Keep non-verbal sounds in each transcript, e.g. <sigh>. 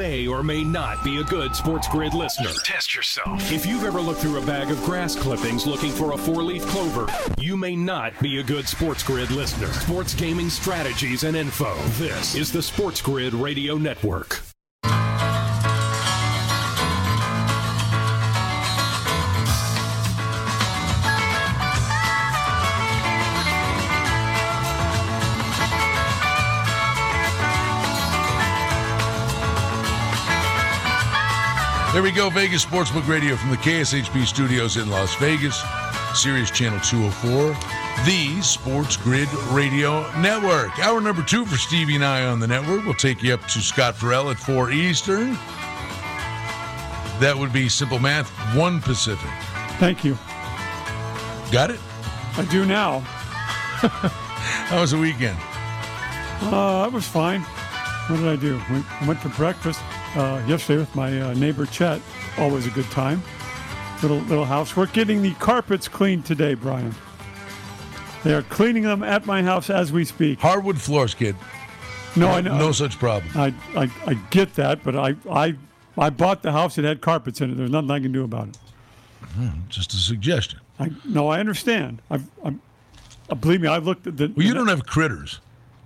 may or may not be a good Sports Grid listener. Test yourself. If you've ever looked through a bag of grass clippings looking for a four leaf clover, you may not be a good Sports Grid listener. Sports gaming strategies and info. This is the Sports Grid Radio Network. There we go, Vegas Sportsbook Radio from the KSHP studios in Las Vegas, Sirius Channel 204, the Sports Grid Radio Network. Hour number two for Stevie and I on the network. We'll take you up to Scott Ferrall at 4 Eastern. That would be simple math, 1 Pacific. Thank you. Got it? I do now. How was the weekend? Uh, I was fine. What did I do? We I went to breakfast uh, yesterday with my uh, neighbor Chet. Always a good time. Little little house. We're Getting the carpets cleaned today, Brian. They are cleaning them at my house as we speak. Hardwood floors, kid. No, I know. No such problem. I, I, I get that, but I, I I bought the house It had carpets in it. There's nothing I can do about it. Just a suggestion. I no, I understand. I've, I'm, uh, believe me, I've looked at the. Well, you don't have critters.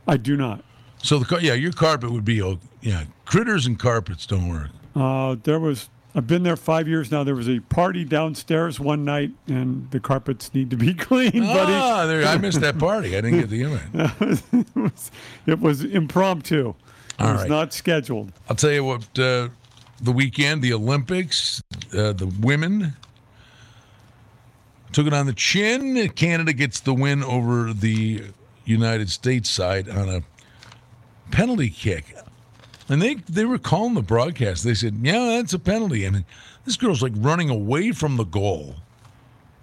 I do not. So, the car- yeah, your carpet would be, yeah, critters and carpets don't work. Uh, there was. I've been there five years now. There was a party downstairs one night, and the carpets need to be <laughs> cleaned, buddy. Ah, there, I missed that party. I didn't get the invite. <laughs> it, was, it was impromptu. It All was right. not scheduled. I'll tell you what, uh, the weekend, the Olympics, uh, the women took it on the chin. Canada gets the win over the United States side on a penalty kick. And they, they were calling the broadcast. They said, yeah, that's a penalty. I mean, this girl's like running away from the goal.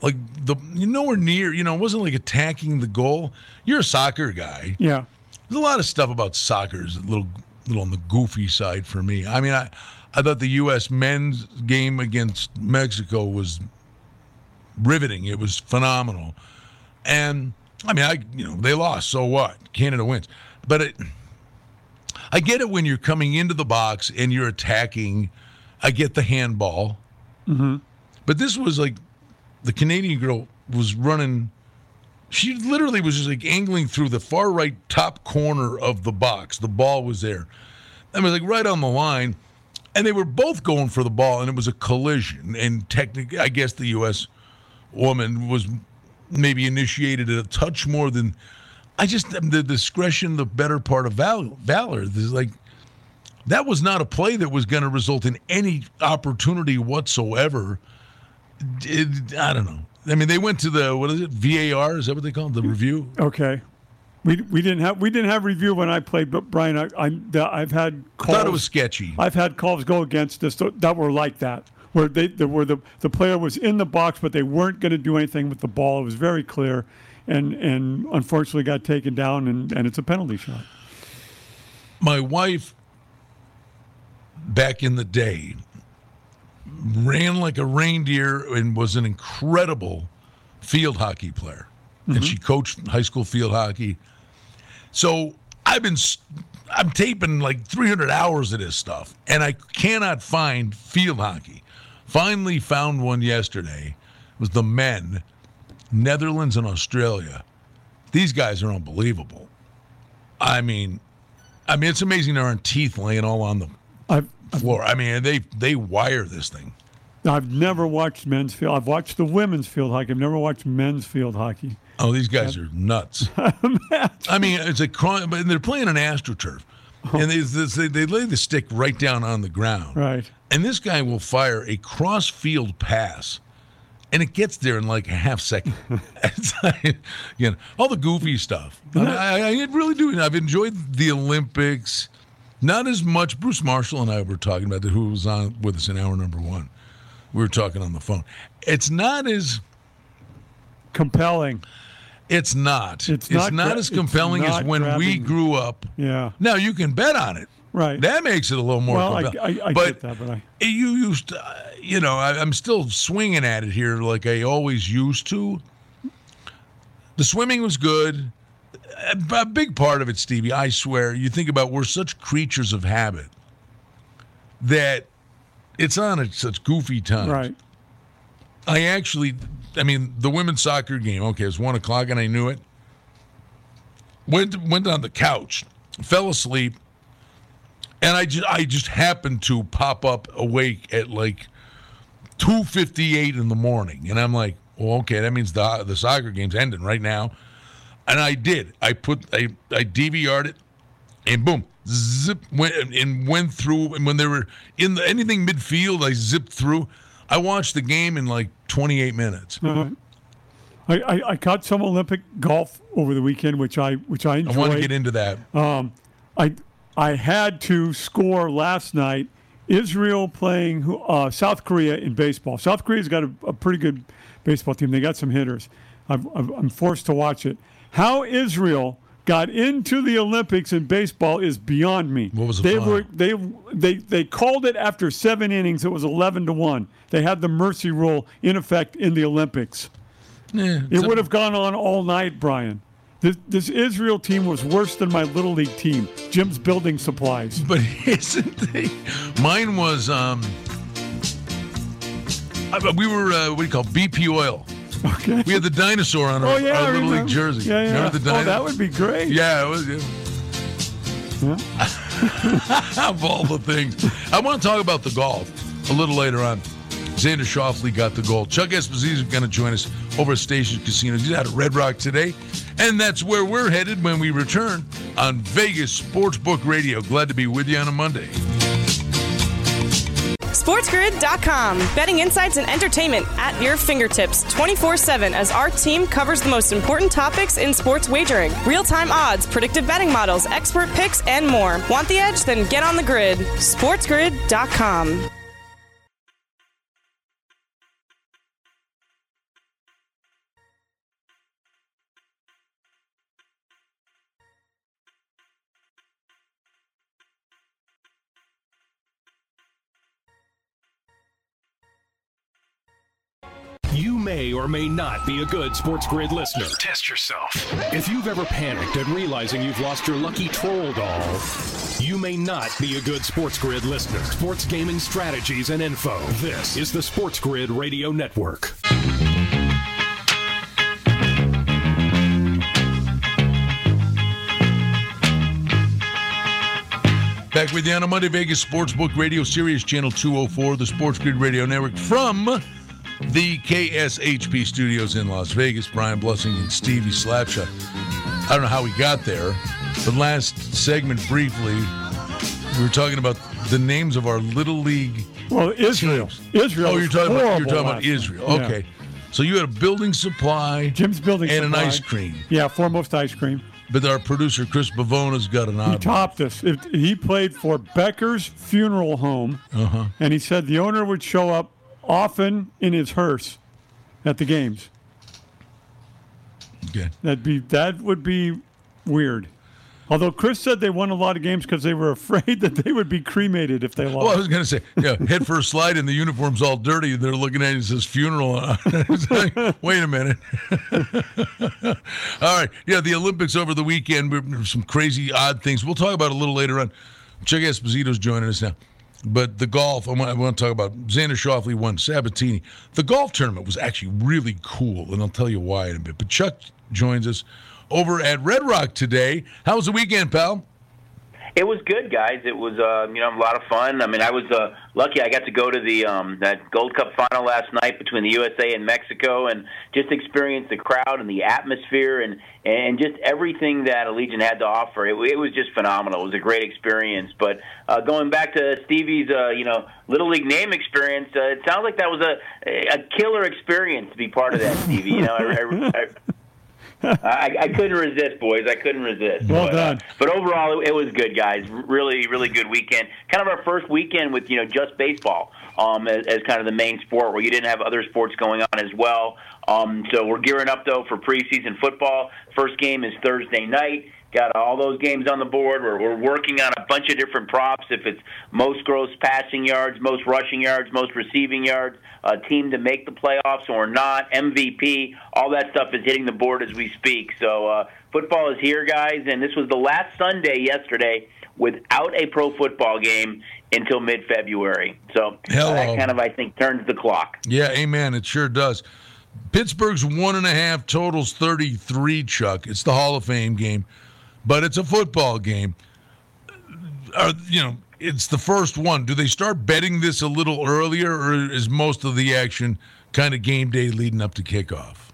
Like the nowhere near, you know, it wasn't like attacking the goal. You're a soccer guy. Yeah. There's a lot of stuff about soccer is a little little on the goofy side for me. I mean, I I thought the U.S. men's game against Mexico was riveting. It was phenomenal, and I mean, I you know they lost, so what? Canada wins, but it, I get it when you're coming into the box and you're attacking. I get the handball, mm-hmm. but this was like the Canadian girl was running she literally was just like angling through the far right top corner of the box. The ball was there. I was like right on the line. And they were both going for the ball, and it was a collision. And technically, I guess the U.S. woman was maybe initiated a touch more than. I just, the discretion, the better part of val- valor. is like, that was not a play that was going to result in any opportunity whatsoever. It- I don't know. I mean, they went to the what is it? VAR is that what they call it? The review. Okay. We, we didn't have we didn't have review when I played, but Brian, I, I I've had I thought it was sketchy. I've had calls go against us that were like that, where they the, where the the player was in the box, but they weren't going to do anything with the ball. It was very clear, and and unfortunately got taken down, and, and it's a penalty shot. My wife, back in the day, ran like a reindeer and was an incredible field hockey player, and mm-hmm. she coached high school field hockey. So I've been, I'm taping like 300 hours of this stuff, and I cannot find field hockey. Finally found one yesterday. It was the men, Netherlands and Australia. These guys are unbelievable. I mean, I mean, it's amazing there aren't teeth laying all on the I've floor. I mean, they they wire this thing. I've never watched men's field. I've watched the women's field hockey. I've never watched men's field hockey. Oh, these guys are nuts. <laughs> I mean, it's a crime, but they're playing an astroturf, uh-huh. and they, they they lay the stick right down on the ground. Right. And this guy will fire a cross field pass and it gets there in like a half second. <laughs> like, you know, all the goofy stuff. I, I, I really do. I've enjoyed the Olympics. Not as much. Bruce Marshall and I were talking about that. Who was on with us in hour number one? We were talking on the phone. It's not as. Compelling. It's not. It's It's not not, as compelling as when we grew up. Yeah. Now you can bet on it. Right. That makes it a little more. Well, I. I, I but get that, but I. you used, to, you know, I, I'm still swinging at it here like I always used to. The swimming was good. A, a big part of it, Stevie, I swear, you think about we're such creatures of habit that it's on at such goofy times. Right. I actually, I mean, the women's soccer game. Okay, it was one o'clock, and I knew it. Went went on the couch, fell asleep, and I just I just happened to pop up awake at like two fifty eight in the morning, and I'm like, well, okay, that means the the soccer game's ending right now, and I did. I put I I DVR'd it, and boom, zip went and went through. And when they were in the, anything midfield, I zipped through. I watched the game in like 28 minutes. I, I, I caught some Olympic golf over the weekend, which I which I enjoyed. I want to get into that. Um, I I had to score last night. Israel playing uh, South Korea in baseball. South Korea's got a, a pretty good baseball team. They got some hitters. I've, I've, I'm forced to watch it. How Israel got into the Olympics in baseball is beyond me. What was the they were they they they called it after seven innings. It was 11 to one. They had the mercy rule in effect in the Olympics. Yeah, It would have gone on all night, Brian. This, this Israel team was worse than my little league team. Jim's building supplies. <laughs> But isn't they? Mine was um. We were uh, what do you call it? BP oil. Okay. We had the dinosaur on our, oh yeah, our little league jersey. Yeah, yeah. Remember the dinosaur? oh, that would be great. Yeah, it was. Yeah. <laughs> of all the things, I want to talk about the golf a little later on. Xander Schauffele got the goal. Chuck Esposito is going to join us over at Station Casino. He's out at Red Rock today, and that's where we're headed when we return on Vegas Sportsbook Radio. Glad to be with you on a Monday. SportsGrid.com. Betting insights and entertainment at your fingertips 24 7 as our team covers the most important topics in sports wagering real time odds, predictive betting models, expert picks, and more. Want the edge? Then get on the grid. SportsGrid.com. You may or may not be a good Sports Grid listener. Test yourself. If you've ever panicked at realizing you've lost your lucky troll doll, you may not be a good Sports Grid listener. Sports gaming strategies and info. This is the Sports Grid Radio Network. Back with you on a Monday Vegas Sportsbook Radio Sirius Channel 204, the Sports Grid Radio Network from the KSHP studios in Las Vegas. Brian Blessing and Stevie Slapshot. I don't know how we got there, but last segment briefly, we were talking about the names of our little league. Well, Israel. Israel. Oh, you're talking about you're talking about Israel. Yeah. Okay, so you had a building supply Jim's building supply, and an ice cream, Yeah, foremost ice cream. but our producer Chris Bavona's got an He topped us. He played for Becker's Funeral Home, Uh-huh. and he said the owner would show up often in his hearse at the games. Okay. That'd be that would be weird. Although Chris said they won a lot of games because they were <laughs> afraid that they would be cremated if they lost. Well, I was going to say, yeah, head first slide and the uniform's all dirty. They're looking at it and says funeral. on it. <laughs> It's like, Wait a minute. <laughs> all right. Yeah, the Olympics over the weekend. we- Some crazy, odd things. We'll talk about a little later on. Chuck Esposito's joining us now. But the golf, I want, I want to talk about Xander Schauffele won Sabbatini. The golf tournament was actually really cool, and I'll tell you why in a bit. But Chuck joins us over at Red Rock today. How was the weekend, pal? It was good, guys. It was uh, you know a lot of fun. I mean, I was uh, lucky. I got to go to the um, that Gold Cup final last night between the USA and Mexico, and just experience the crowd and the atmosphere and and just everything that Allegiant had to offer. It, it was just phenomenal. It was a great experience. But uh, going back to Stevie's uh, you know little league name experience, uh, it sounds like that was a a killer experience to be part of that, Stevie. You know, I, I, I, I, I couldn't resist, boys. I couldn't resist. Well but, done. Uh, but overall, it, it was good, guys. Really, really good weekend. Kind of our first weekend with you know just baseball um, as, as kind of the main sport, where you didn't have other sports going on as well. Um, so we're gearing up though for preseason football. First game is Thursday night got all those games on the board. We're, we're working on a bunch of different props. If it's most gross passing yards, most rushing yards, most receiving yards, a team to make the playoffs or not, MVP, all that stuff is hitting the board as we speak. So uh, football is here, guys, and this was the last Sunday yesterday without a pro football game until mid-February. So Hello. that kind of, I think, turns the clock. Yeah, amen. It sure does. Pittsburgh's one and a half totals 33, Chuck. It's the Hall of Fame game, but it's a football game. Are, you know, it's the first one. Do they start betting this a little earlier, or is most of the action kind of game day leading up to kickoff?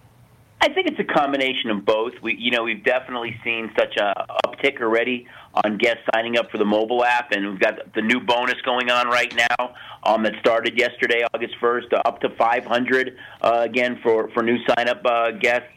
I think it's a combination of both. We, you know, we've definitely seen such a uptick already on guests signing up for the mobile app, and we've got the new bonus going on right now um, that started yesterday, August 1st, uh, up to 500 uh, again for for new sign up uh, guests.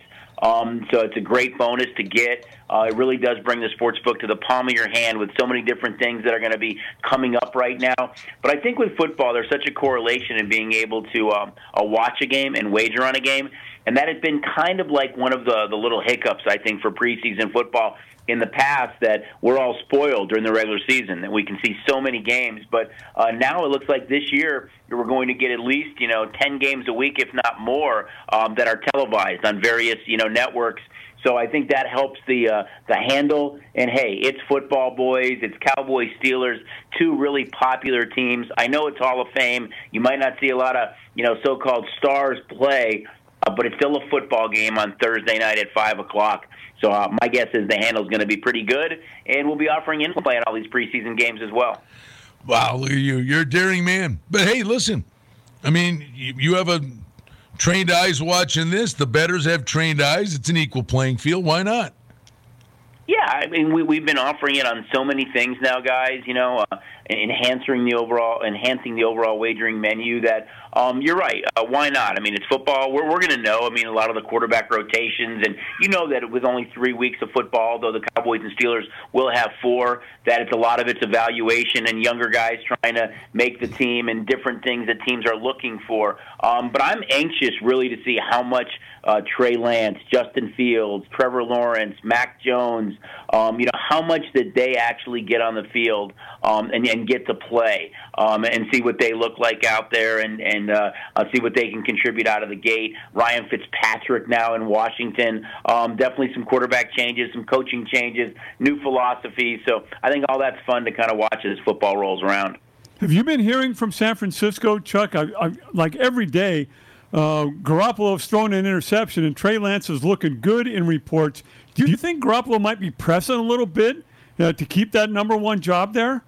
Um, so it's a great bonus to get. Uh, it really does bring the sports book to the palm of your hand with so many different things that are going to be coming up right now. But I think with football, there's such a correlation in being able to um, uh, watch a game and wager on a game, and that has been kind of like one of the the little hiccups I think for preseason football in the past that we're all spoiled during the regular season that we can see so many games but uh, now it looks like this year we're going to get at least you know 10 games a week if not more um, that are televised on various you know networks so I think that helps the uh, the handle. And hey, it's football, boys. It's Cowboys, Steelers, two really popular teams. I know it's Hall of Fame. You might not see a lot of you know so-called stars play, uh, but it's still a football game on Thursday night at five o'clock. So uh, my guess is the handle is going to be pretty good, and we'll be offering in play on all these preseason games as well. Wow, look at you. You're a daring man. But hey, listen, I mean, you, you have a trained eyes watching this. The betters have trained eyes. It's an equal playing field. Why not? Yeah, I mean, we, we've been offering it on so many things now, guys. You know, uh, enhancing the overall, enhancing the overall wagering menu. That um, you're right. Uh, why not? I mean, it's football. We're we're going to know. I mean, a lot of the quarterback rotations, and you know that with only three weeks of football, though the Cowboys and Steelers will have four. That it's a lot of it's evaluation and younger guys trying to make the team and different things that teams are looking for. Um, but I'm anxious really to see how much uh, Trey Lance, Justin Fields, Trevor Lawrence, Mac Jones, um, you know, how much did they actually get on the field um, and, and get to play um, and see what they look like out there and, and uh, uh, see what they can contribute out of the gate. Ryan Fitzpatrick now in Washington, um, definitely some quarterback changes, some coaching changes, new philosophies. So I think all that's fun to kind of watch as football rolls around. Have you been hearing from San Francisco, Chuck? I, I, like every day, uh, Garoppolo's thrown an interception, and Trey Lance is looking good in reports. Do you think Garoppolo might be pressing a little bit to keep that number one job there?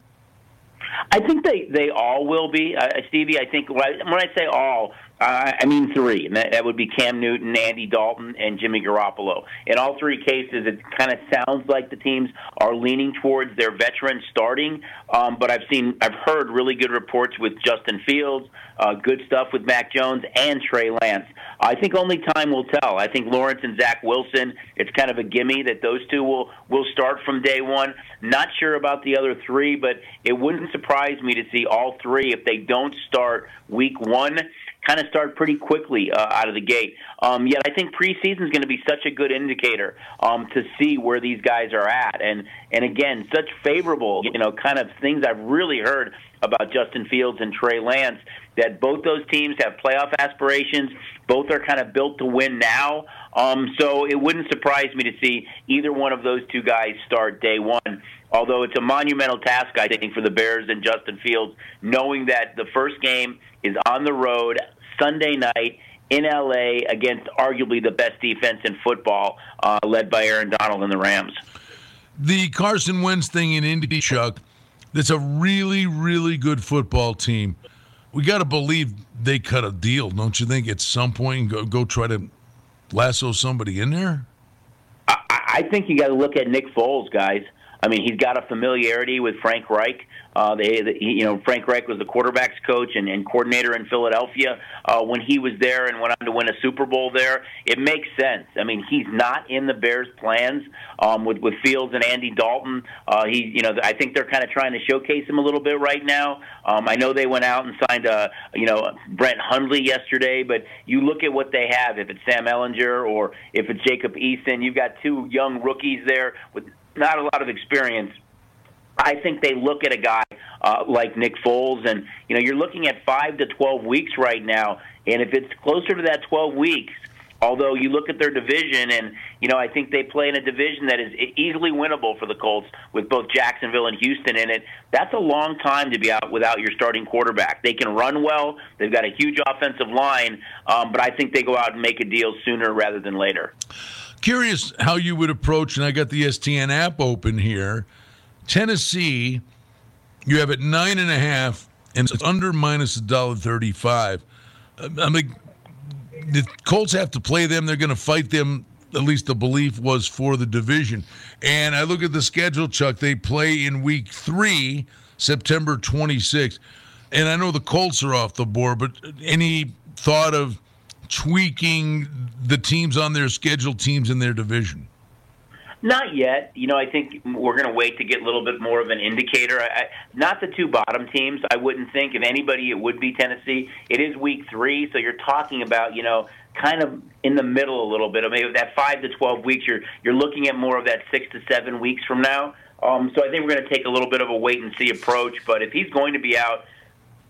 I think they, they all will be, uh, Stevie. I think when I, when I say all, uh, I mean three, and that, that would be Cam Newton, Andy Dalton, and Jimmy Garoppolo. In all three cases, it kind of sounds like the teams are leaning towards their veterans starting. Um, but I've seen, I've heard really good reports with Justin Fields, uh, good stuff with Mac Jones and Trey Lance. I think only time will tell. I think Lawrence and Zach Wilson, it's kind of a gimme that those two will will start from day one. Not sure about the other three, but it wouldn't surprise me to see all three if they don't start week one kind of start pretty quickly uh, out of the gate. Um, yet I think preseason is going to be such a good indicator um, to see where these guys are at, and and again, such favorable you know kind of things I've really heard about Justin Fields and Trey Lance. That both those teams have playoff aspirations. Both are kind of built to win now. Um, so it wouldn't surprise me to see either one of those two guys start day one although it's a monumental task, I think, for the Bears and Justin Fields, knowing that the first game is on the road Sunday night in LA against arguably the best defense in football, uh, led by Aaron Donald and the Rams. the Carson Wentz thing in Indy, Chuck, that's a really, really good football team. We got to believe they cut a deal, don't you think? At some point, go go try to lasso somebody in there. I, I think you got to look at Nick Foles, guys. I mean, he's got a familiarity with Frank Reich. Uh, they, the, you know, Frank Reich was the quarterbacks coach and, and coordinator in Philadelphia uh, when he was there and went on to win a Super Bowl there. It makes sense. I mean, he's not in the Bears' plans um, with with Fields and Andy Dalton. Uh, he, you know, I think they're kind of trying to showcase him a little bit right now. Um, I know they went out and signed a, you know, Brett Hundley yesterday, but you look at what they have. If it's Sam Ehlinger or if it's Jacob Eason, you've got two young rookies there with not a lot of experience. I think they look at a guy uh, like Nick Foles, and you know you're looking at five to twelve weeks right now, and if it's closer to that twelve weeks, although you look at their division, and you know I think they play in a division that is easily winnable for the Colts with both Jacksonville and Houston in it. That's a long time to be out without your starting quarterback. They can run well. They've got a huge offensive line, um, but I think they go out and make a deal sooner rather than later. Curious how you would approach, and I got the STN app open here. Tennessee, you have it nine and a half, and it's under minus a dollar thirty-five. Um, I mean, the Colts have to play them. They're going to fight them. At least the belief was for the division. And I look at the schedule, Chuck. They play in week three, September 26th. And I know the Colts are off the board, but any thought of tweaking the teams on their schedule, teams in their division? Not yet. You know, I think we're going to wait to get a little bit more of an indicator. I, not the two bottom teams. I wouldn't think. If anybody, it would be Tennessee. It is week three, so you're talking about, you know, kind of in the middle a little bit. I mean, that five to twelve weeks, you're you're looking at more of that six to seven weeks from now. Um, so I think we're going to take a little bit of a wait and see approach. But if he's going to be out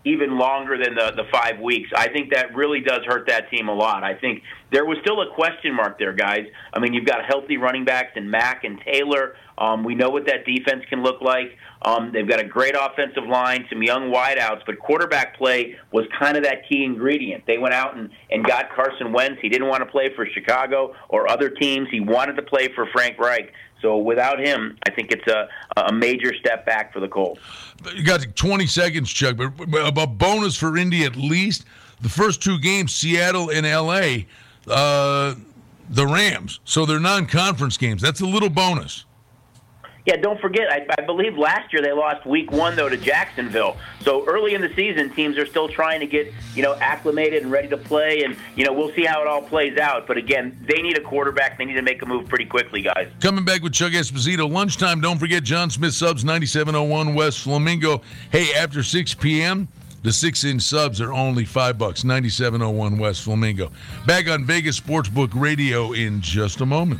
even longer than the the five weeks. I think that really does hurt that team a lot. I think there was still a question mark there, guys. I mean, you've got healthy running backs in Mack and Taylor. Um, we know what that defense can look like. Um, they've got a great offensive line, some young wideouts, but quarterback play was kind of that key ingredient. They went out and, and got Carson Wentz. He didn't want to play for Chicago or other teams. He wanted to play for Frank Reich. So without him, I think it's a, a major step back for the Colts. You got 20 seconds, Chuck, but a bonus for Indy at least. The first two games, Seattle and LA, uh, the Rams. So they're non conference games. That's a little bonus. Yeah, don't forget, I, I believe last year they lost week one, though, to Jacksonville. So early in the season, teams are still trying to get, you know, acclimated and ready to play. And, you know, we'll see how it all plays out. But again, they need a quarterback. They need to make a move pretty quickly, guys. Coming back with Chuck Esposito. Lunchtime, don't forget John Smith Subs, 9701 West Flamingo. Hey, after 6 p.m., the six inch subs are only five bucks, 9701 West Flamingo. Back on Vegas Sportsbook Radio in just a moment.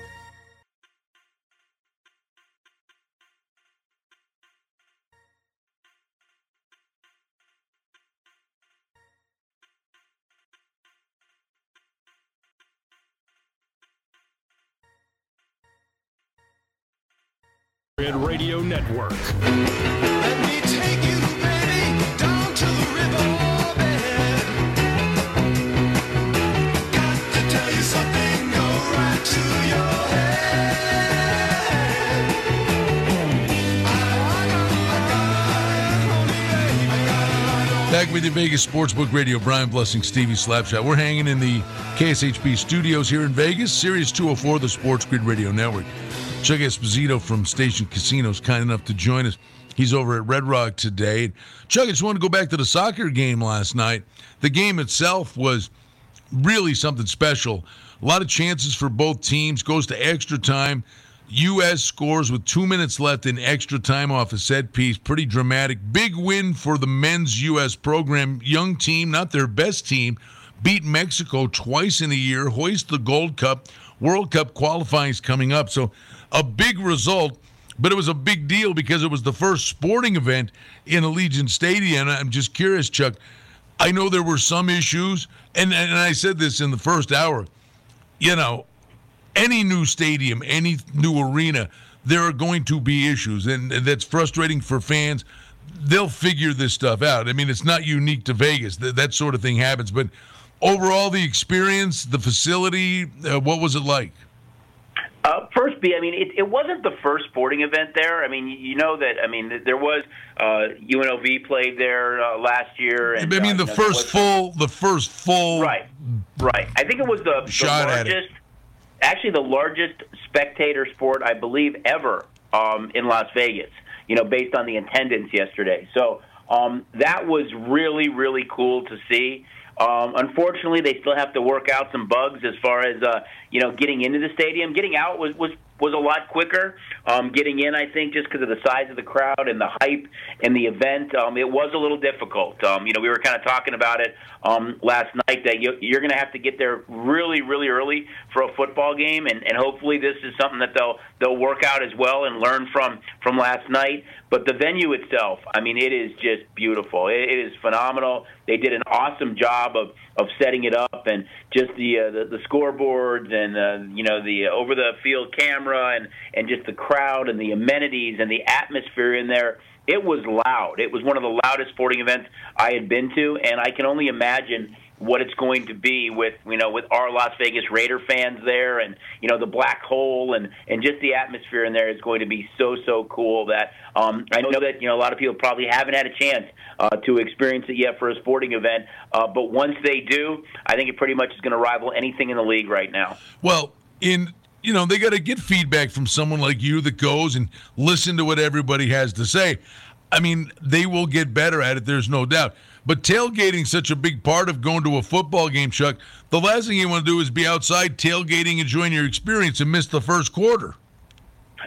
Radio Network. Back with the Vegas Sportsbook Radio, Brian Blessing, Stevie Slapshot. We're hanging in the KSHP studios here in Vegas, Sirius 204, the Sports Grid Radio Network. Chuck Esposito from Station Casinos, kind enough to join us. He's over at Red Rock today. Chuck, I just want to go back to the soccer game last night. The game itself was really something special. A lot of chances for both teams, goes to extra time. U.S. scores with two minutes left in extra time off a set piece. Pretty dramatic. Big win for the men's U.S. program. Young team, not their best team, beat Mexico twice in a year, hoist the Gold Cup. World Cup qualifying is coming up. So a big result, but it was a big deal because it was the first sporting event in Allegiant Stadium. I'm just curious, Chuck. I know there were some issues, and, and I said this in the first hour. You know, any new stadium, any new arena, there are going to be issues, and that's frustrating for fans. They'll figure this stuff out. I mean, it's not unique to Vegas. That, that sort of thing happens. But overall, the experience, the facility, uh, what was it like? Uh, first, B. I mean, it, it wasn't the first sporting event there. I mean, you know that. I mean, there was uh, UNLV played there uh, last year. And, I mean, the uh, first full, the first full. Right, right. I think it was the, the largest, actually the largest spectator sport I believe ever um, in Las Vegas. You know, based on the attendance yesterday. So um, that was really, really cool to see. Um, unfortunately, they still have to work out some bugs as far as uh, you know getting into the stadium. Getting out was was was a lot quicker. Um, getting in, I think, just because of the size of the crowd and the hype and the event, um, it was a little difficult. Um, you know, we were kind of talking about it um, last night that you, you're going to have to get there really, really early for a football game, and, and hopefully this is something that they'll they'll work out as well and learn from from last night. But the venue itself, I mean, it is just beautiful. It, it is phenomenal. They did an awesome job of of setting it up and just the uh, the, the scoreboards and uh, you know the over the field camera and and just the crowd and the amenities and the atmosphere in there. It was loud. It was one of the loudest sporting events I had been to, and I can only imagine what it's going to be with you know with our Las Vegas Raider fans there and you know the black hole and and just the atmosphere in there is going to be so so cool that um, I know that you know a lot of people probably haven't had a chance uh, to experience it yet for a sporting event uh, but once they do I think it pretty much is going to rival anything in the league right now. Well, in you know, they got to get feedback from someone like you that goes and listen to what everybody has to say. I mean, they will get better at it. There's no doubt. But tailgating such a big part of going to a football game, Chuck. The last thing you want to do is be outside tailgating, and enjoying your experience, and miss the first quarter.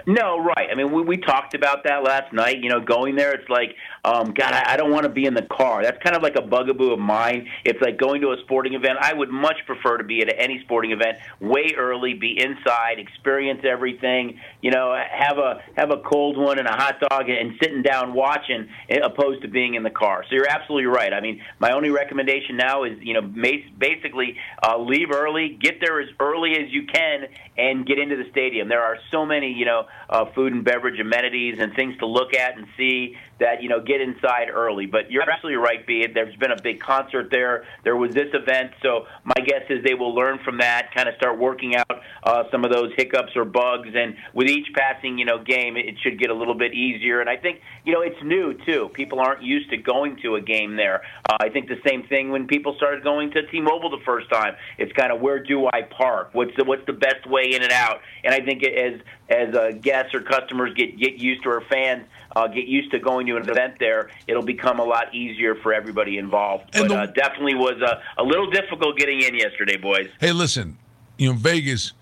No, right. I mean, we, we talked about that last night. You know, going there, it's like, um, God, I, I don't want to be in the car. That's kind of like a bugaboo of mine. It's like going to a sporting event. I would much prefer to be at any sporting event way early, be inside, experience everything. You know, have a have a cold one and a hot dog, and sitting down watching, eh, opposed to being in the car. So you're absolutely right. I mean, my only recommendation now is, you know, basically uh, leave early, get there as early as you can, and get into the stadium. There are so many, you know, uh, food and beverage amenities and things to look at and see that you know get inside early. But you're absolutely right, B. There's been a big concert there. There was this event, so my guess is they will learn from that, kind of start working out uh, some of those hiccups or bugs. And with each passing, you know, game, it should get a little bit easier. And I think you know it's new too. People aren't used to going to a game there. Uh, I think the same thing when people started going to T-Mobile the first time. It's kind of where do I park? What's the what's the best way in and out? And I think as as uh, guests or customers get get used to or fans uh, get used to going to an event there, it'll become a lot easier for everybody involved. But the- uh, definitely was a, a little difficult getting in yesterday, boys. Hey, listen, you know, Vegas,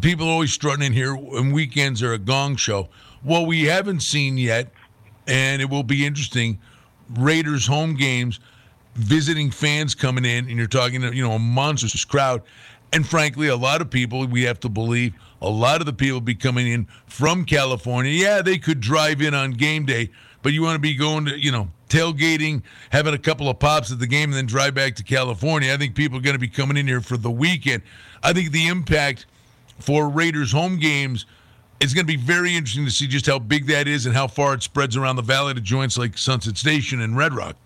people are always strutting in here, and weekends are a gong show. What we haven't seen yet, and it will be interesting, Raiders home games, visiting fans coming in, and you're talking to, you know, a monstrous crowd. And frankly, a lot of people, we have to believe, a lot of the people be coming in from California. Yeah, they could drive in on game day, but you want to be going to, you know, tailgating, having a couple of pops at the game, and then drive back to California. I think people are going to be coming in here for the weekend. I think the impact for Raiders home games is going to be very interesting to see just how big that is and how far it spreads around the valley to joints like Sunset Station and Red Rock.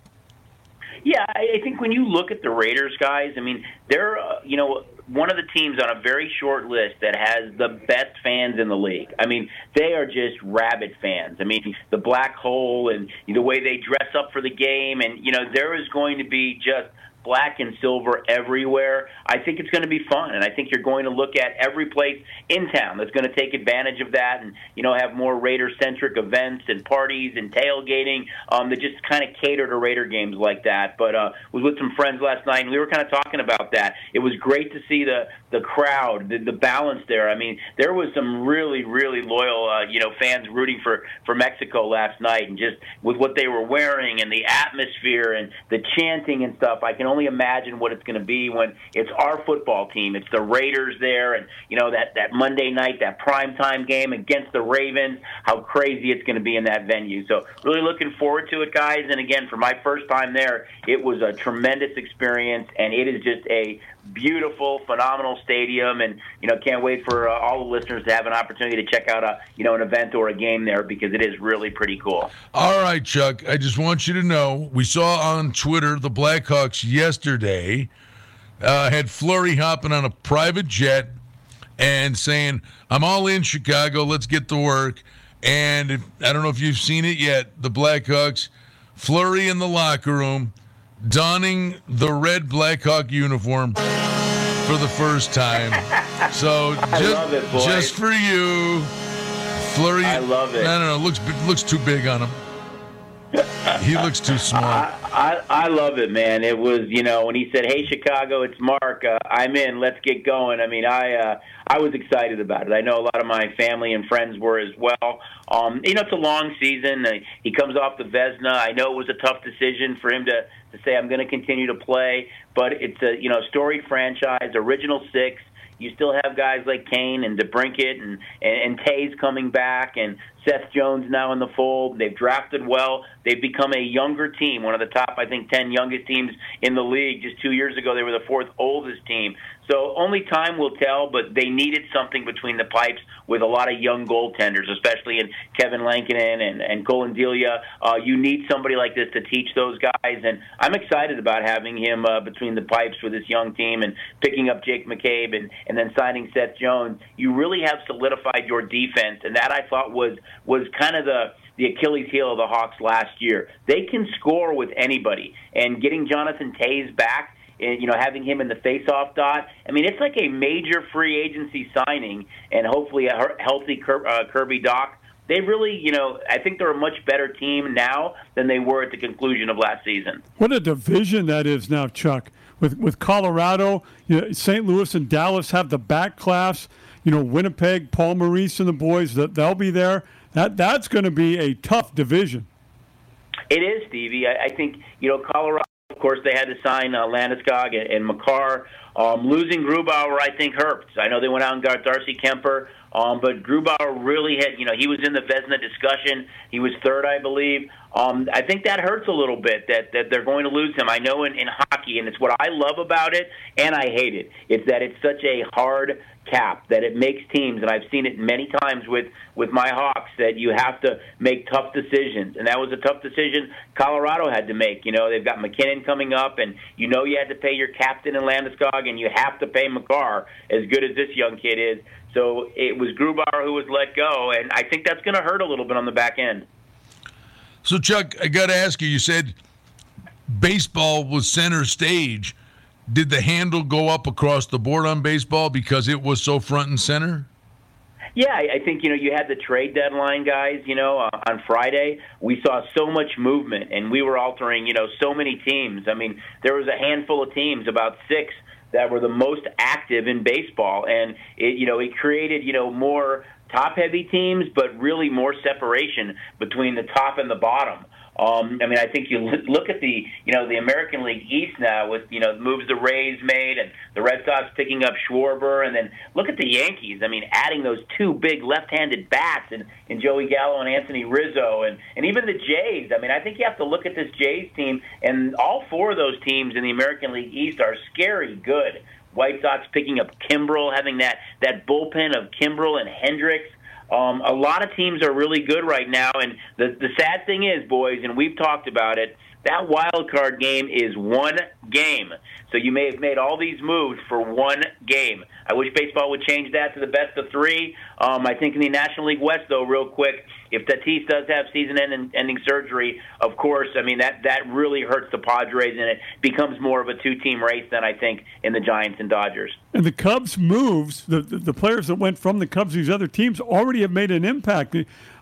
Yeah, I I think when you look at the Raiders, guys, I mean, they're uh, you know one of the teams on a very short list that has the best fans in the league. I mean, they are just rabid fans. I mean, the black hole and the way they dress up for the game, and you know, there is going to be just black and silver everywhere. I think it's going to be fun, and I think you're going to look at every place in town that's going to take advantage of that, and you know have more Raider-centric events and parties and tailgating um, that just kind of cater to Raider games like that. But uh, was with some friends last night, and we were kind of talking about that. It was great to see the the crowd, the, the balance there. I mean, there was some really really loyal uh, you know fans rooting for for Mexico last night, and just with what they were wearing and the atmosphere and the chanting and stuff, I can only imagine what it's going to be when it's our football team. It's the Raiders there, and you know that that Monday night, that prime time game against the Ravens. How crazy it's going to be in that venue. So really looking forward to it, guys. And again, for my first time there, it was a tremendous experience, and it is just a beautiful, phenomenal stadium, and you know, can't wait for uh, all the listeners to have an opportunity to check out a you know an event or a game there because it is really pretty cool. All right, Chuck. I just want you to know we saw on Twitter the Blackhawks yesterday uh, had Fleury hopping on a private jet and saying, "I'm all in Chicago. Let's get to work." And if, I don't know if you've seen it yet. The Blackhawks, Fleury in the locker room, donning the red Blackhawk uniform for the first time. So <laughs> just, it, just for you, Fleury. I love it. No, no, no. Looks looks too big on him. he looks too small. I, I I love it, man. It was you know when he said, "Hey Chicago, it's Mark. Uh, I'm in. Let's get going." I mean, I uh, I was excited about it. I know a lot of my family and friends were as well. Um, you know, it's a long season. Uh, he comes off the Vezina. I know it was a tough decision for him to to say, "I'm going to continue to play," but it's a you know storied franchise, original six. You still have guys like Kane and DeBrincat and, and, and Toews coming back and Seth Jones now in the fold. They've drafted well. They've become a younger team, one of the top, I think, 10 youngest teams in the league. Just two years ago, they were the fourth oldest team. So only time will tell, but they needed something between the pipes with a lot of young goaltenders, especially in Kevin Lankinen and, and Collin Delia. Uh, you need somebody like this to teach those guys, and I'm excited about having him uh, between the pipes with this young team and picking up Jake McCabe and, and then signing Seth Jones. You really have solidified your defense, and that I thought was was kind of the the Achilles heel of the Hawks last year. They can score with anybody, and getting Jonathan Toews back and you know, having him in the face-off dot. I mean, it's like a major free agency signing, and hopefully a healthy uh, Kirby Dach. They really, you know, I think they're a much better team now than they were at the conclusion of last season. What a division that is now, Chuck. With with Colorado, you know, St. Louis and Dallas have the back class. You know, Winnipeg, Paul Maurice and the boys that they'll be there. That that's going to be a tough division. It is, Stevie. I, I think you know Colorado of course, they had to sign uh, Landeskog and, and Makar. Um, losing Grubauer, I think, hurts. I know they went out and got Darcy Kuemper, um, but Grubauer really had, you know, he was in the Vezina discussion. He was third, I believe. Um, I think that hurts a little bit that, that they're going to lose him. I know in, in hockey, and it's what I love about it, and I hate it. It's that it's such a hard cap that it makes teams, and I've seen it many times with with my Hawks that you have to make tough decisions, and that was a tough decision Colorado had to make. You know, they've got MacKinnon coming up, and you know you had to pay your captain in Landeskog, and you have to pay Makar as good as this young kid is. So it was Grubauer who was let go, and I think that's going to hurt a little bit on the back end. So Chuck, I got to ask you. You said baseball was center stage did the handle go up across the board on baseball because it was so front and center? Yeah, I think you know you had the trade deadline, guys. You know, uh, on Friday we saw so much movement, and we were altering you know so many teams. I mean, there was a handful of teams, about six, that were the most active in baseball, and it you know it created you know more top heavy teams, but really more separation between the top and the bottom. Um, I mean, I think you look at the you know the American League East now with you know moves the Rays made and the Red Sox picking up Schwarber, and then look at the Yankees. I mean, adding those two big left-handed bats and, and Joey Gallo and Anthony Rizzo, and and even the Jays. I mean, I think you have to look at this Jays team, and all four of those teams in the American League East are scary good. White Sox picking up Kimbrel, having that that bullpen of Kimbrel and Hendriks. Um, a lot of teams are really good right now, and the the sad thing is, boys, and we've talked about it. That wild card game is one game. So you may have made all these moves for one game. I wish baseball would change that to the best of three. Um, I think in the National League West, though, real quick, if Tatis does have season-ending surgery, of course, I mean that that really hurts the Padres, and it becomes more of a two-team race than I think in the Giants and Dodgers. And the Cubs moves the the, the players that went from the Cubs to these other teams already have made an impact.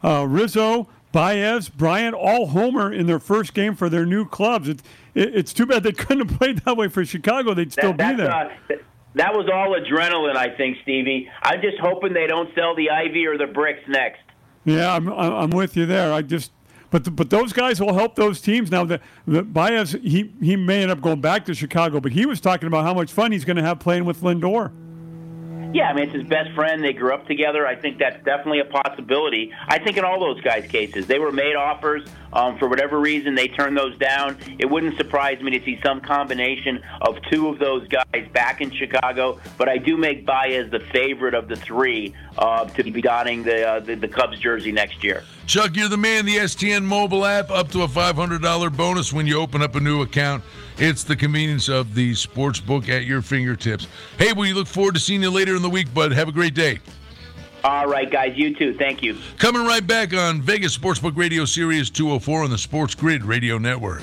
Uh, Rizzo, Baez, Bryant, all homer in their first game for their new clubs. It, it, it's too bad they couldn't <laughs> have played that way for Chicago. They'd still that, be there. Uh, that was all adrenaline, I think, Stevie. I'm just hoping they don't sell the Ivy or the bricks next. Yeah, I'm I'm with you there. I just but the, but those guys will help those teams now. The, the Baez he he may end up going back to Chicago, but he was talking about how much fun he's going to have playing with Lindor. Yeah, I mean, it's his best friend. They grew up together. I think that's definitely a possibility. I think in all those guys' cases, they were made offers. Um, for whatever reason, they turned those down. It wouldn't surprise me to see some combination of two of those guys back in Chicago. But I do make Baez the favorite of the three uh, to be donning the, uh, the the Cubs jersey next year. Chuck, you're the man. The STN mobile app, up to a $500 bonus when you open up a new account. It's the convenience of the sports book at your fingertips. Hey, we look forward to seeing you later in the week, bud. Have a great day. All right, guys. You too. Thank you. Coming right back on Vegas Sportsbook Radio Sirius 204 on the Sports Grid Radio Network.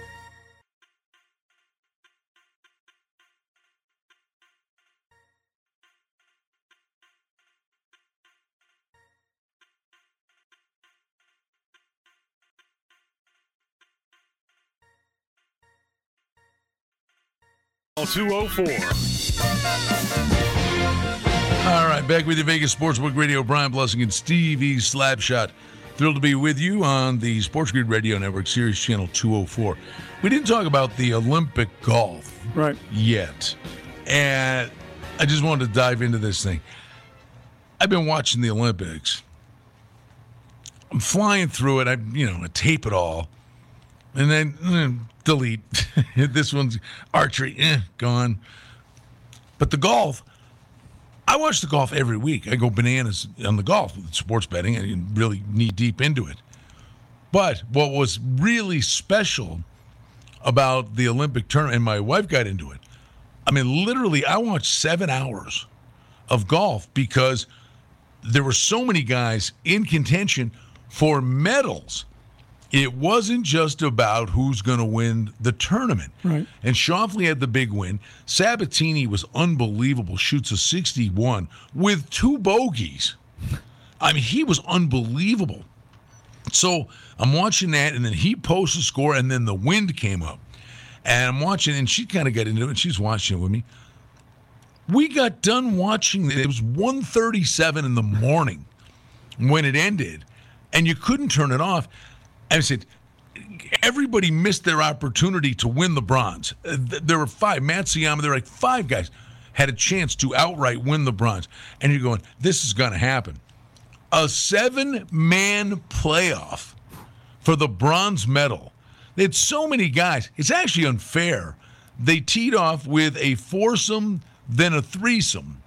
Two oh four. All right, back with the Vegas Sportsbook Radio. Brian Blessing and Stevie Slapshot. Thrilled to be with you on the Sports Grid Radio Network, Sirius Channel 204. We didn't talk about the Olympic golf Right. yet. And I just wanted to dive into this thing. I've been watching the Olympics. I'm flying through it. I, you know, I tape it all, and then eh, delete. <laughs> this one's archery, eh, gone. But the golf, I watch the golf every week. I go bananas on the golf sports betting and really knee deep into it. But what was really special about the Olympic tournament, and my wife got into it. I mean, literally, I watched seven hours of golf because there were so many guys in contention for medals. It wasn't just about who's going to win the tournament. Right. And Schauffele had the big win. Sabbatini was unbelievable, shoots a 61 with two bogeys. I mean, he was unbelievable. So I'm watching that, and then he posts a score, and then the wind came up. And I'm watching, and she kind of got into it, and she's watching it with me. We got done watching it. It was 1.37 in the morning when it ended, and you couldn't turn it off. I said, everybody missed their opportunity to win the bronze. There were five. Matsuyama, there were like five guys had a chance to outright win the bronze. And you're going, this is going to happen. A seven man playoff for the bronze medal. They had so many guys. It's actually unfair. They teed off with a foursome, then a threesome.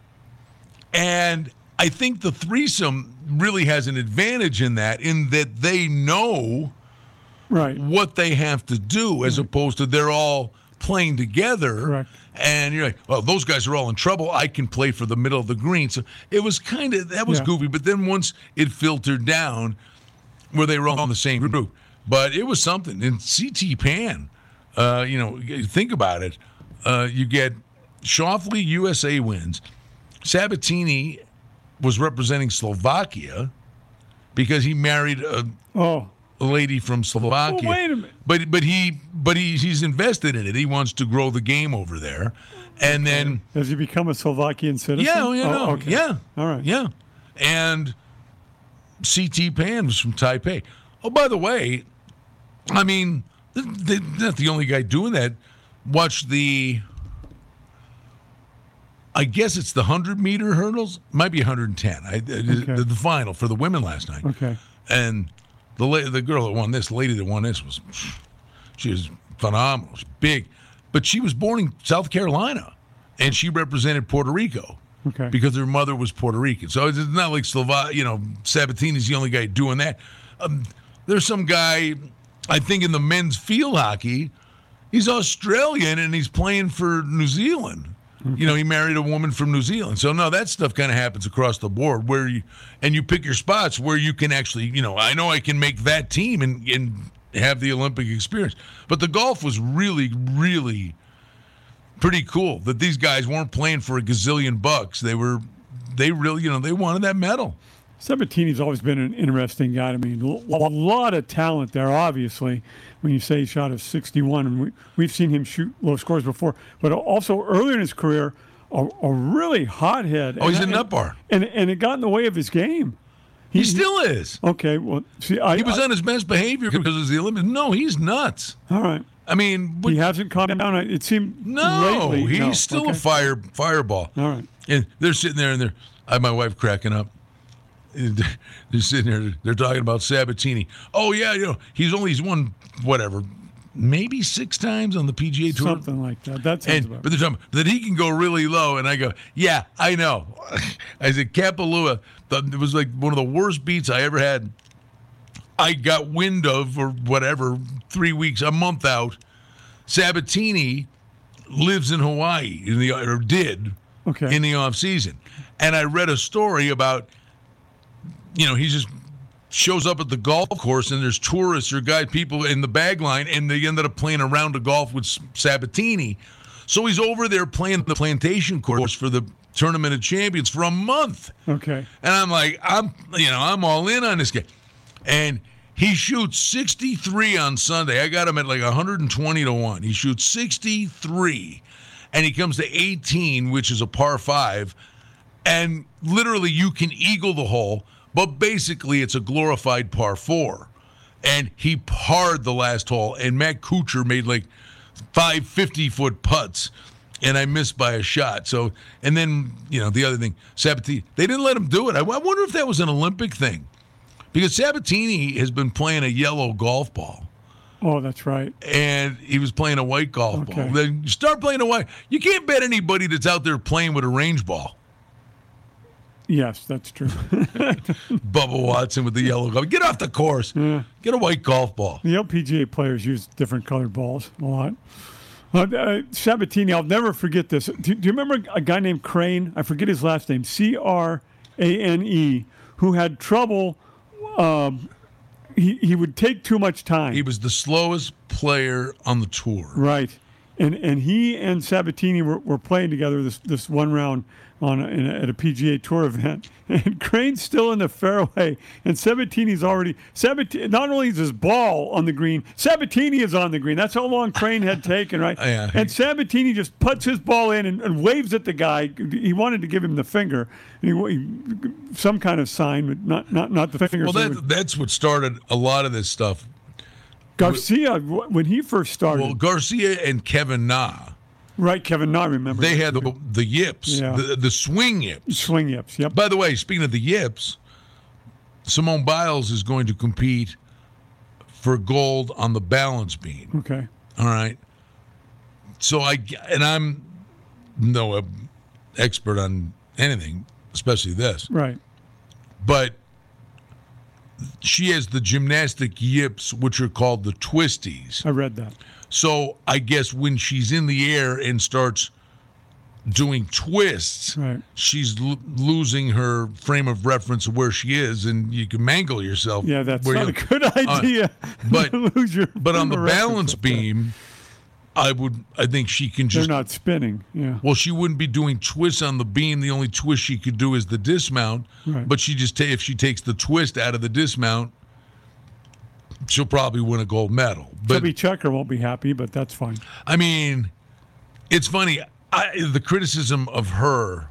And I think the threesome really has an advantage in that, in that they know Right. what they have to do as opposed to they're all playing together. Correct. And you're like, well, those guys are all in trouble. I can play for the middle of the green. So it was kind of, that was Yeah. goofy. But then once it filtered down where they were all in the same group, but it was something. And CT Pan, uh, you know, think about it. Uh, you get Schauffele, USA wins. Sabbatini was representing Slovakia because he married a, Oh, lady from Slovakia. Oh, wait a minute. But but he but he, he's invested in it. He wants to grow the game over there, and then has he become a Slovakian citizen? yeah, oh, yeah, Oh, no, okay. yeah, All right. yeah, and CT Pan was from Taipei. Oh, by the way, I mean th- th- they're not the only guy doing that. Watch the. I guess it's the hundred meter hurdles. Might be 110. I, the, the final for the women last night. Okay. And the la- the girl that won this, the lady that won this was she was phenomenal. She's big, but she was born in South Carolina, and she represented Puerto Rico Okay. because her mother was Puerto Rican. So it's not like Slova, you know, Sabbatini's the only guy doing that. Um, there's some guy, I think, in the men's field hockey. He's Australian and he's playing for New Zealand. You know, he married a woman from New Zealand. So no, that stuff kind of happens across the board where you and you pick your spots where you can actually, you know, I know I can make that team and and have the Olympic experience. But the golf was really, really pretty cool that these guys weren't playing for a gazillion bucks. They were they really, you know, they wanted that medal. Sabbatini's always been an interesting guy to me. A lot of talent there, obviously. When you say he shot a 61, and we, we've seen him shoot low scores before, but also earlier in his career, a, a really hothead. Oh, he's and, a nut bar. And, and it got in the way of his game. He, he still is. Okay, well, see, I, he was I, on his best behavior because of the Olympics. No, he's nuts. All right. I mean, he hasn't calmed down. It seemed no, lately, he's no. still okay. a fire fireball. All right. And they're sitting there and they're I have my wife cracking up. <laughs> They're sitting there. They're talking about Sabbatini. Oh yeah, you know he's only he's won whatever, maybe six times on the PGA Tour. Something like that. That's and, about but they're talking that he can go really low, and I go, yeah, I know. <laughs> I said Kapalua. It was like one of the worst beats I ever had. I got wind of or whatever three weeks, a month out. Sabbatini lives in Hawaii in the or did okay. in the off season, and I read a story about, you know, he just shows up at the golf course and there's tourists or guys, people in the bag line, and they ended up playing a round of golf with Sabbatini. So he's over there playing the plantation course for the tournament of champions for a month. Okay. And I'm like, I'm, you know, I'm all in on this guy. And he shoots 63 on Sunday. I got him at like 120 to 1. He shoots 63 and he comes to 18, which is a par 5, and literally you can eagle the hole, but basically it's a glorified par 4. And he parred the last hole and Matt Kuchar made like five 50 foot putts and I missed by a shot. So, and then, you know, the other thing, Sabbatini, they didn't let him do it. I, I wonder if that was an Olympic thing because Sabbatini has been playing a yellow golf ball. Oh, that's right. And he was playing a white golf Okay. ball. Then you start playing a white. You can't bet anybody that's out there playing with a range ball. Yes, that's true. <laughs> Bubba Watson with the yellow golf. Get off the course. Get a white golf ball. The LPGA players use different colored balls a lot. Uh, uh, Sabbatini, I'll never forget this. Do, do you remember a guy named Crane? I forget his last name. C R A N E, who had trouble. Um, he he would take too much time. He was the slowest player on the tour. Right. And and he and Sabbatini were, were playing together this this one round on a, in a, at a PGA Tour event, <laughs> and Crane's still in the fairway, and Sabbatini's already Sabbatini. Not only is his ball on the green, Sabbatini is on the green. That's how long Crane had taken, right? <laughs> Yeah. And Sabbatini just puts his ball in and, and waves at the guy. He wanted to give him the finger, he, he, some kind of sign, but not not not the finger. Well, So that, that's what started a lot of this stuff. Garcia, when he first started, Well, Garcia and Kevin Na, right? Kevin, not remember they had the, the yips, Yeah. the, the swing yips. swing yips. Yep. By the way, speaking of the yips, Simone Biles is going to compete for gold on the balance beam. Okay. All right. So I and I'm no uh, expert on anything, especially this, Right. but she has the gymnastic yips, which are called the twisties. I read that. So I guess when she's in the air and starts doing twists, Right. she's l- losing her frame of reference of where she is, and you can mangle yourself. Yeah, that's not a good <laughs> idea. <laughs> but- <laughs> Lose your But on the frame of reference balance beam, I would. I think she can just. they're not spinning. Yeah. well, she wouldn't be doing twists on the beam. The only twist she could do is the dismount. Right. But she just ta- if she takes the twist out of the dismount, she'll probably win a gold medal. But Chubby Checker won't be happy, but that's fine. I mean, it's funny. I, the criticism of her,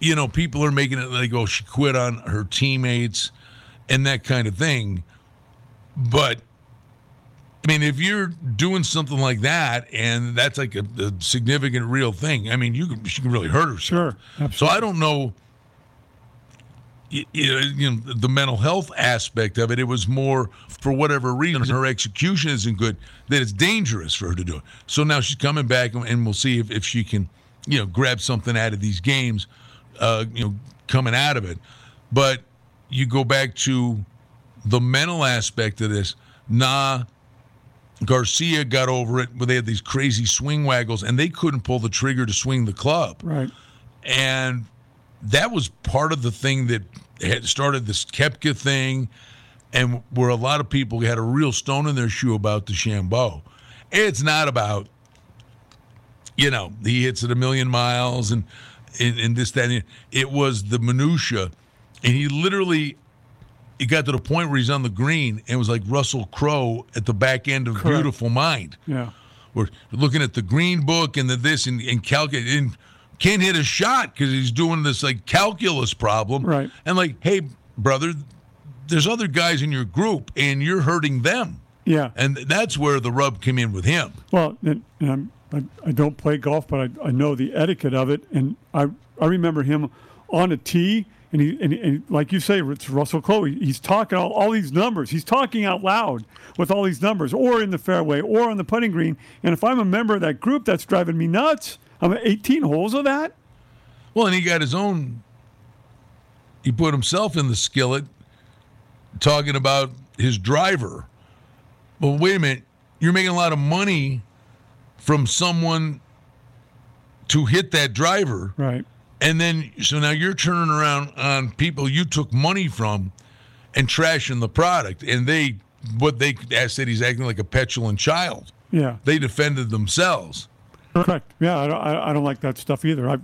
you know, people are making it like, oh, she quit on her teammates and that kind of thing. But, I mean, if you're doing something like that and that's like a, a significant real thing, I mean, you can, she can really hurt herself. Sure. So I don't know. Y- You know, the mental health aspect of it. It was more for whatever reason her execution isn't good that it's dangerous for her to do it. So now she's coming back, and- we'll see if, if she can, you know, grab something out of these games, uh, you know, coming out of it. But you go back to the mental aspect of this. Nah, Garcia got over it, but they had these crazy swing waggles, and they couldn't pull the trigger to swing the club Right. and that was part of the thing that had started this Koepka thing, and where a lot of people had a real stone in their shoe about DeChambeau. It's not about, you know, he hits it a million miles, and and, and this, that, and it was the minutia, and he literally. It got to the point where he's on the green and was like Russell Crowe at the back end of Correct. Beautiful Mind. Yeah. We're looking at the green book and the this and, and calculating. Can't hit a shot because he's doing this like calculus problem. Right. And like, hey, brother, there's other guys in your group and you're hurting them. Yeah. And that's where the rub came in with him. Well, and, and I'm, I, I don't play golf, but I, I know the etiquette of it. And I, I remember him on a tee, and, he, and, and like you say, it's Russell Crowe. He- He's talking all, all these numbers. He's talking out loud with all these numbers, or in the fairway, or on the putting green. And if I'm a member of that group, that's driving me nuts. I'm 18 holes of that. Well, and he got his own. He put himself in the skillet, talking about his driver. Well, wait a minute. You're making a lot of money from someone to hit that driver. Right. And then, so now you're turning around on people you took money from and trashing the product. And they, what they said, he's acting like a petulant child. Yeah. They defended themselves. Correct. Yeah, I don't, I don't like that stuff either. I've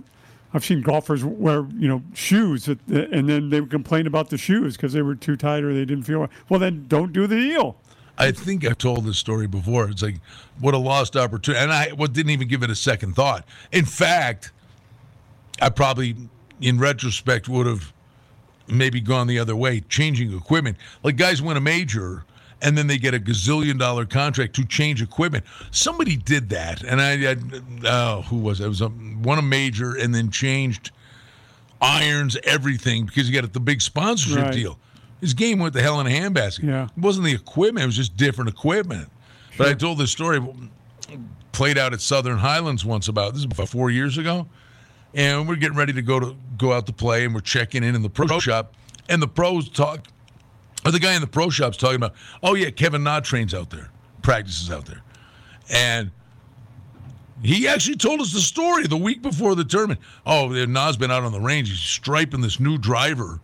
I've seen golfers wear you know shoes and then they would complain about the shoes because they were too tight or they didn't feel. Well, then don't do the deal. I think I've told this story before. It's like what a lost opportunity, and I what didn't even give it a second thought. In fact, I probably, in retrospect, would have maybe gone the other way, changing equipment. Like guys win a major, and then they get a gazillion dollar contract to change equipment. Somebody did that, and I, I oh, who was it? It was a, won a major and then changed irons, everything because he got the big sponsorship Right. deal. His game went to hell in a handbasket. Yeah. It wasn't the equipment; it was just different equipment. But I told this story played out at Southern Highlands once about this is about four years ago, and we're getting ready to go to go out to play, and we're checking in in the pro shop, and the pros talk, or the guy in the pro shop's talking about, oh yeah, Kevin Nod trains out there, practices out there, and he actually told us the story the week before the tournament. Oh, Na's been out on the range, he's striping this new driver.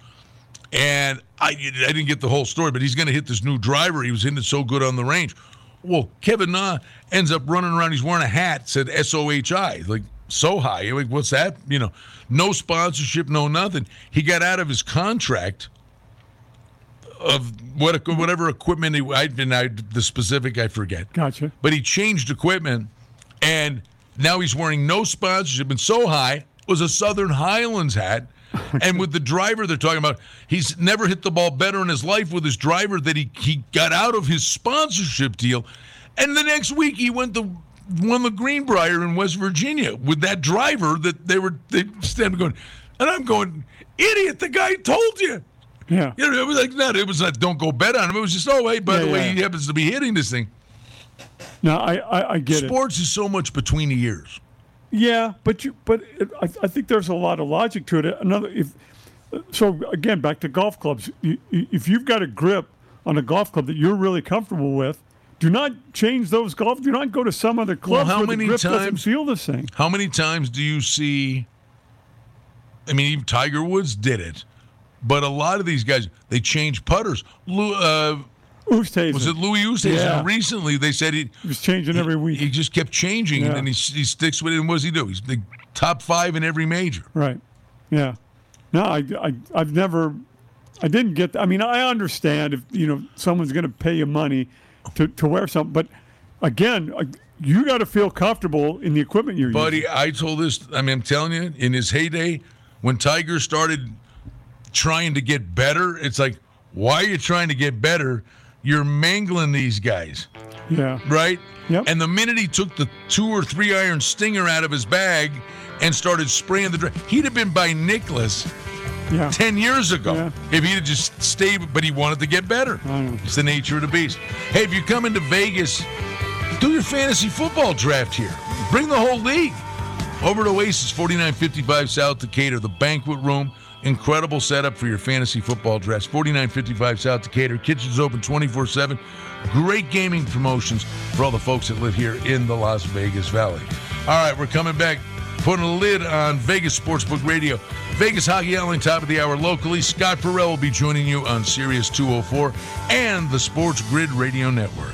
And I, I didn't get the whole story, but he's going to hit this new driver. He was hitting it so good on the range. Well, Kevin Na ends up running around. He's wearing a hat said S O H I, like so high. Like, what's that? You know, no sponsorship, no nothing. He got out of his contract of what whatever equipment he. I didn't. I, the specific I forget. Gotcha. But he changed equipment, and now he's wearing no sponsorship. And so high was a Southern Highlands hat. <laughs> and with the driver they're talking about, he's never hit the ball better in his life with his driver that he, he got out of his sponsorship deal. And the next week he went to won the Greenbrier in West Virginia with that driver that they were they stand going. And I'm going, idiot, the guy told you. Yeah. You know, it was like that. It was like, don't go bet on him. It was just, oh, hey, by Yeah, the way, yeah. he happens to be hitting this thing. No, I I, I get it. Sports is so much between the years. Yeah, but you but it, I, I think there's a lot of logic to it. Another if so again back to golf clubs. You, if you've got a grip on a golf club that you're really comfortable with, do not change those golf. Do not go to some other club well, how many grip doesn't times- feel the same. How many times do you see? I mean, even Tiger Woods did it, but a lot of these guys they change putters. Lou, uh, Oosthuizen was it Louis Oosthuizen? Yeah. Recently, they said he He was changing every week. he just kept changing, Yeah. and then he, he sticks with it. And what does he do? He's the top five in every major. Right. Yeah. No, I, I, I've never, I didn't get, I mean, I understand if, you know, someone's going to pay you money to, to wear something, but again, you got to feel comfortable in the equipment you're using. Buddy, I told this. I mean, I'm telling you, in his heyday, when Tiger started trying to get better, it's like, why are you trying to get better? You're mangling these guys, Yeah. right? Yep. And the minute he took the two or three iron stinger out of his bag and started spraying the, he'd have been by Nicklaus Yeah. 10 years ago Yeah. if he'd have just stayed, but he wanted to get better. I. It's the nature of the beast. Hey, if you come into Vegas, do your fantasy football draft here. Bring the whole league. Over to Oasis 4955 South Decatur, the banquet room. Incredible setup for your fantasy football dress. 4955 South Decatur. Kitchen's open 24 7. Great gaming promotions for all the folks that live here in the Las Vegas Valley. All right, we're coming back, putting a lid on Vegas Sportsbook Radio. Vegas Hockey Hour, top of the hour locally. Scott Ferrall will be joining you on Sirius 204 and the Sports Grid Radio Network.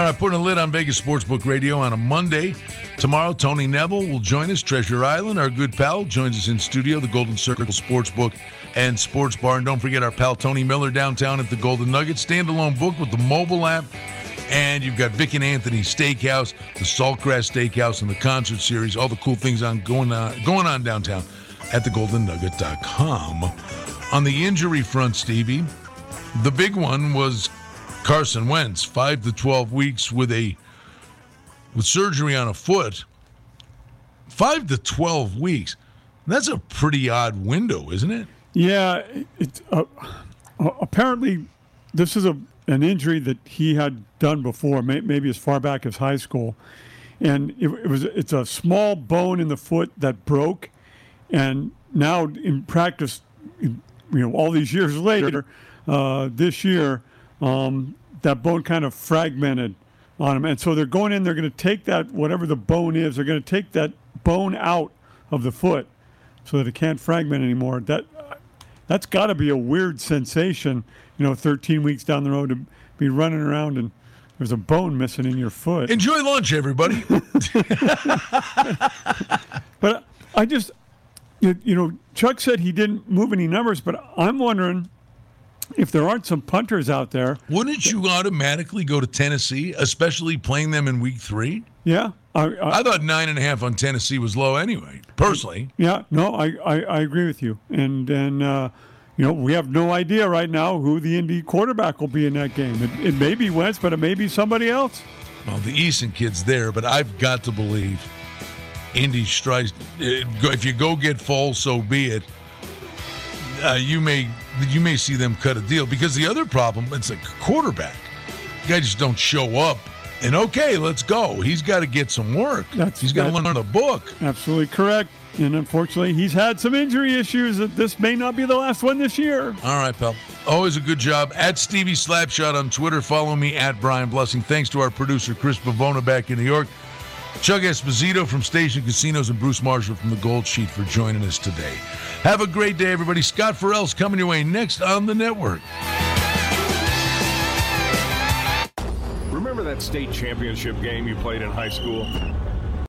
All right, putting a lid on Vegas Sportsbook Radio on a Monday. Tomorrow, Tony Neville will join us. Treasure Island, our good pal, joins us in studio, the Golden Circle Sportsbook and Sports Bar. And don't forget our pal Tony Miller downtown at the Golden Nugget. Standalone book with the mobile app. And you've got Vic and Anthony Steakhouse, the Saltgrass Steakhouse, and the concert series. All the cool things on going on going on downtown at thegoldennugget.com. On the injury front, Stevie, the big one was Carson Wentz, five to twelve weeks with a with surgery on a foot. Five to twelve weeks. That's a pretty odd window, isn't it? Yeah, it's uh, apparently this is a an injury that he had done before, may, maybe as far back as high school, and it, it was it's a small bone in the foot that broke, and now in practice, you know, all these years later, uh, this year, um, that bone kind of fragmented on him, and so they're going in, they're going to take that whatever the bone is, they're going to take that bone out of the foot, so that it can't fragment anymore. That that's got to be a weird sensation, you know, 13 weeks down the road to be running around and there's a bone missing in your foot. Enjoy lunch, everybody. <laughs> but I just, you, you know, Chuck said he didn't move any numbers, but I'm wondering if there aren't some punters out there. Wouldn't you automatically go to Tennessee, especially playing them in week three? Yeah. I, I, I thought nine and a half on Tennessee was low anyway, personally. Yeah, no, I, I, I agree with you. And then, uh, you know, we have no idea right now who the Indy quarterback will be in that game. It, it may be Wentz, but it may be somebody else. Well, the Eason kid's there, but I've got to believe Indy strikes. If you go get Foles, so be it. Uh, you may you may see them cut a deal because the other problem it's a quarterback. Guys just don't show up and okay, let's go. He's got to get some work. That's, He's got to learn the book. Absolutely correct. And unfortunately, he's had some injury issues. That this may not be the last one this year. All right, pal. Always a good job. At Stevie Slapshot on Twitter. Follow me at Brian Blessing. Thanks to our producer Chris Pavona back in New York. Chuck Esposito from Station Casinos and Bruce Marshall from the Gold Sheet for joining us today. Have a great day, everybody. Scott Ferrall's coming your way next on the network. Remember that state championship game you played in high school?